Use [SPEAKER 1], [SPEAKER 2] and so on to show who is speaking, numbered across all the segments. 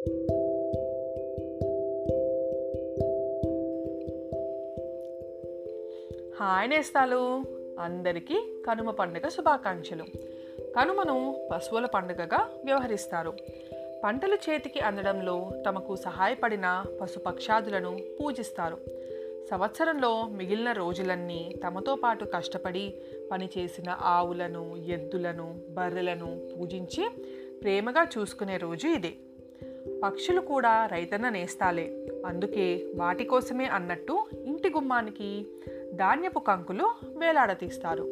[SPEAKER 1] Hi నేస్తాలు. అందరికీ కనుమ పండుగ శుభాకాంక్షలు. కనుమను పశువుల పండుగగా వ్యవహరిస్తారు. పంటలు చేతికి అందడంలో తమకు సహాయపడిన పశుపక్షాదులను పూజిస్తారు. సంవత్సరంలో మిగిలిన రోజులన్నీ తమతో పాటు కష్టపడి పనిచేసిన ఆవులను ఎద్దులను బర్రెలను పూజించి ప్రేమగా చూసుకునే రోజు ఇదే. పక్షులు కూడా రైతన్న నేస్తాలే. అందుకే వాటి కోసమే అన్నట్టు ఇంటి గుమ్మానికి ధాన్యపు కంకులు వేలాడతీస్తారు.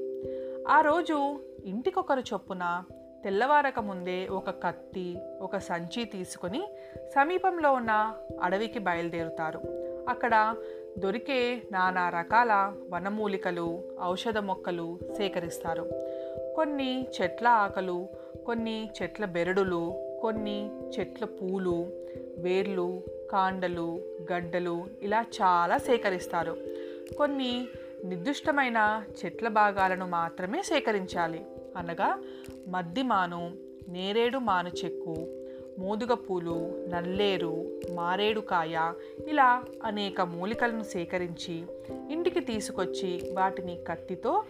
[SPEAKER 1] ఆ రోజు ఇంటికొకరు చొప్పున తెల్లవారక ముందే ఒక కత్తి ఒక సంచి తీసుకొని సమీపంలో ఉన్న అడవికి బయలుదేరుతారు. అక్కడ దొరికే నానా రకాల వనమూలికలు ఔషధ మొక్కలు సేకరిస్తారు. కొన్ని చెట్ల ఆకలు కొన్ని చెట్ల బెరడులు కొన్ని చెట్ల పూలు వేర్లు కాండలు గడ్డలు ఇలా చాలా సేకరిస్తారు. కొన్ని నిర్దిష్టమైన చెట్ల భాగాలను మాత్రమే సేకరించాలి. అనగా మద్ది మాను నేరేడు మాను చెక్కు మోదుగ పూలు నల్లేరు మారేడుకాయ ఇలా అనేక మూలికలను సేకరించి ఇంటికి తీసుకొచ్చి వాటిని కత్తితో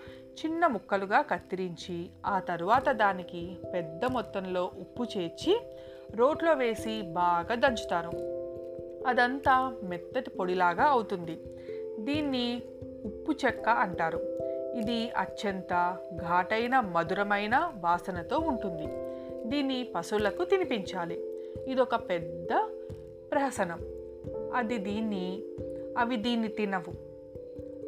[SPEAKER 1] చిన్న ముక్కలుగా కత్తిరించి ఆ తరువాత దానికి పెద్ద మొత్తంలో ఉప్పు చేర్చి రోట్లో వేసి బాగా దంచుతారు. అదంతా మెత్తటి పొడిలాగా అవుతుంది. దీన్ని ఉప్పు చెక్క అంటారు. ఇది అత్యంత ఘాటైన మధురమైన వాసనతో ఉంటుంది. దీన్ని పశువులకు తినిపించాలి. ఇదొక పెద్ద ప్రహసనం. అది దీన్ని అవి దీన్ని తినవు.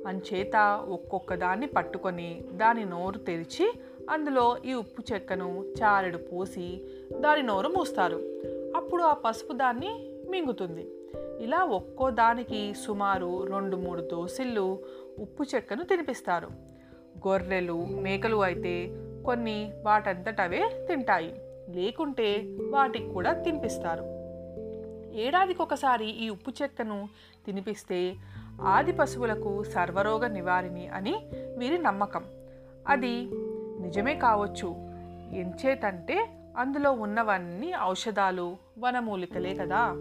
[SPEAKER 1] అంచేత ఒక్కొక్క దాన్ని పట్టుకొని దాని నోరు తెరిచి అందులో ఈ ఉప్పు చెక్కను చారెడు పోసి దాని నోరు మూస్తారు. అప్పుడు ఆ పసుపు దాన్ని మింగుతుంది. ఇలా ఒక్కో దానికి సుమారు రెండు మూడు దోసిళ్ళు ఉప్పు చెక్కను తినిపిస్తారు. గొర్రెలు మేకలు అయితే కొన్ని వాటంతటవే తింటాయి. లేకుంటే వాటికి కూడా తినిపిస్తారు. ఏడాదికి ఒకసారి ఈ ఉప్పు చెక్కను తినిపిస్తే ఆది పశువులకు సర్వరోగ నివారిణి అని వీరి నమ్మకం. అది నిజమే కావచ్చు. ఎంచేతంటే అందులో ఉన్నవన్నీ ఔషధాలు వనమూలికలే కదా.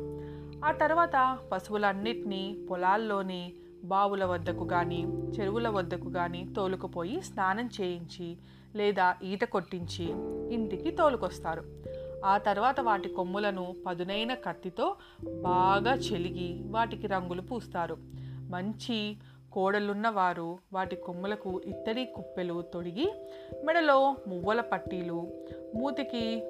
[SPEAKER 1] ఆ తర్వాత పశువులన్నిటినీ పొలాల్లోని బావుల వద్దకు కానీ చెరువుల వద్దకు కానీ తోలుకుపోయి స్నానం చేయించి లేదా ఈత కొట్టించి ఇంటికి తోలుకొస్తారు. ఆ తర్వాత వాటి కొమ్ములను పదునైన కత్తితో బాగా చెలిగి వాటికి రంగులు పూస్తారు. మంచి కోడలున్న వారు వాటి కొమ్ములకు ఇత్తడి కుప్పెలు తొడిగి మెడలో మువ్వల పట్టీలు మూతికి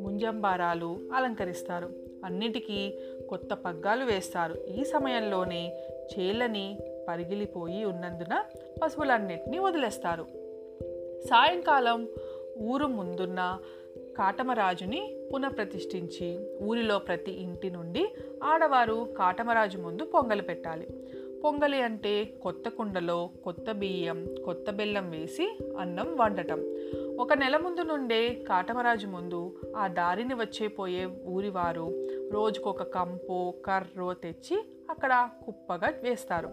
[SPEAKER 1] ముంజంబారాలు అలంకరిస్తారు. అన్నిటికీ కొత్త పగ్గాలు వేస్తారు. ఈ సమయంలోనే చేళ్ళని పరిగిలిపోయి ఉన్నందున పశువులన్నిటినీ వదిలేస్తారు. సాయంకాలం ఊరు ముందున్న కాటమరాజుని పునఃప్రతిష్ఠించి ఊరిలో ప్రతి ఇంటి నుండి ఆడవారు కాటమరాజు ముందు పొంగలి పెట్టాలి. పొంగలి అంటే కొత్త కుండలో కొత్త బియ్యం కొత్త బెల్లం వేసి అన్నం వండటం. ఒక నెల ముందు నుండే కాటమరాజు ముందు ఆ దారిని వచ్చే పోయే ఊరివారు రోజుకొక కంపో కర్రో తెచ్చి అక్కడ కుప్పగా వేస్తారు.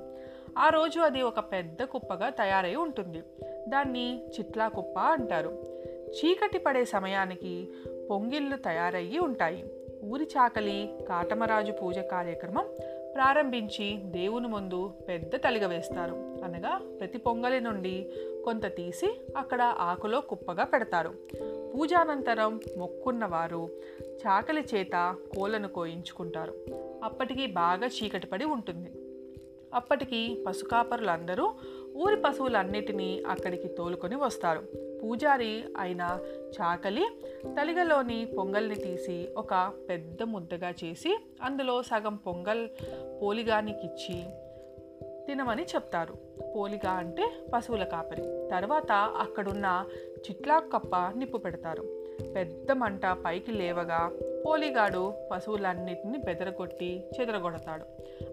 [SPEAKER 1] ఆ రోజు అది ఒక పెద్ద కుప్పగా తయారై ఉంటుంది. దాన్ని చిట్లా కుప్ప అంటారు. చీకటి పడే సమయానికి పొంగిళ్ళు తయారయ్యి ఉంటాయి. ఊరి చాకలి కాటమరాజు పూజ కార్యక్రమం ప్రారంభించి దేవుని ముందు పెద్ద తలిగ వేస్తారు. అనగా ప్రతి పొంగలి నుండి కొంత తీసి అక్కడ ఆకులో కుప్పగా పెడతారు. పూజానంతరం మొక్కున్నవారు చాకలి చేత కోలను కోయించుకుంటారు. అప్పటికి బాగా చీకటి పడి ఉంటుంది. అప్పటికి పశుకాపరులందరూ ఊరి పశువులన్నిటినీ అక్కడికి తోలుకొని వస్తారు. పూజారి అయిన చాకలి తలిగలోని పొంగల్ని తీసి ఒక పెద్ద ముద్దగా చేసి అందులో సగం పొంగల్ పోలిగానికిచ్చి తినమని చెప్తారు. పోలిగా అంటే పశువుల కాపరి. తర్వాత అక్కడున్న చిట్లా కప్ప నిప్పు పెడతారు. పెద్ద మంట పైకి లేవగా పోలిగాడు పశువులన్నిటిని బెదరగొట్టి చెదరగొడతాడు.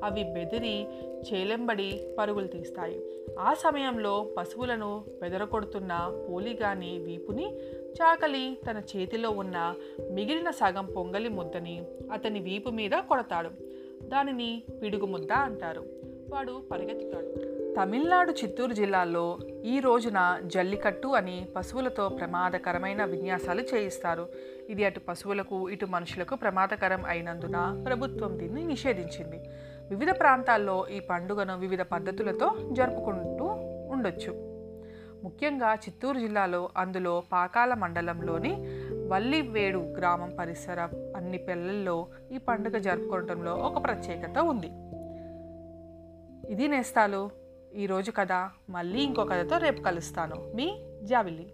[SPEAKER 1] అవి బెదిరి చేలెంబడి పరుగులు తీస్తాయి. ఆ సమయంలో పశువులను బెదరగొడుతున్న పోలిగాని వీపుని చాకలి తన చేతిలో ఉన్న మిగిలిన సగం పొంగలి ముద్దని అతని వీపు మీద కొడతాడు. దానిని పిడుగు ముద్ద అంటారు. వాడు పరిగెత్తుతాడు. తమిళనాడు చిత్తూరు జిల్లాలో ఈ రోజున జల్లికట్టు అని పశువులతో ప్రమాదకరమైన విన్యాసాలు చేయిస్తారు. ఇది అటు పశువులకు ఇటు మనుషులకు ప్రమాదకరం అయినందున ప్రభుత్వం దీన్ని నిషేధించింది. వివిధ ప్రాంతాల్లో ఈ పండుగను వివిధ పద్ధతులతో జరుపుకుంటూ ఉండొచ్చు. ముఖ్యంగా చిత్తూరు జిల్లాలో అందులో పాకాల మండలంలోని వల్లివేడు గ్రామం పరిసర అన్ని పిల్లల్లో ఈ పండుగ జరుపుకోవడంలో ఒక ప్రత్యేకత ఉంది. ఇది నేస్తాలు? ఈరోజు కథ మళ్ళీ ఇంకో కథతో రేపు కలుస్తాను. మీ జావిల్లి.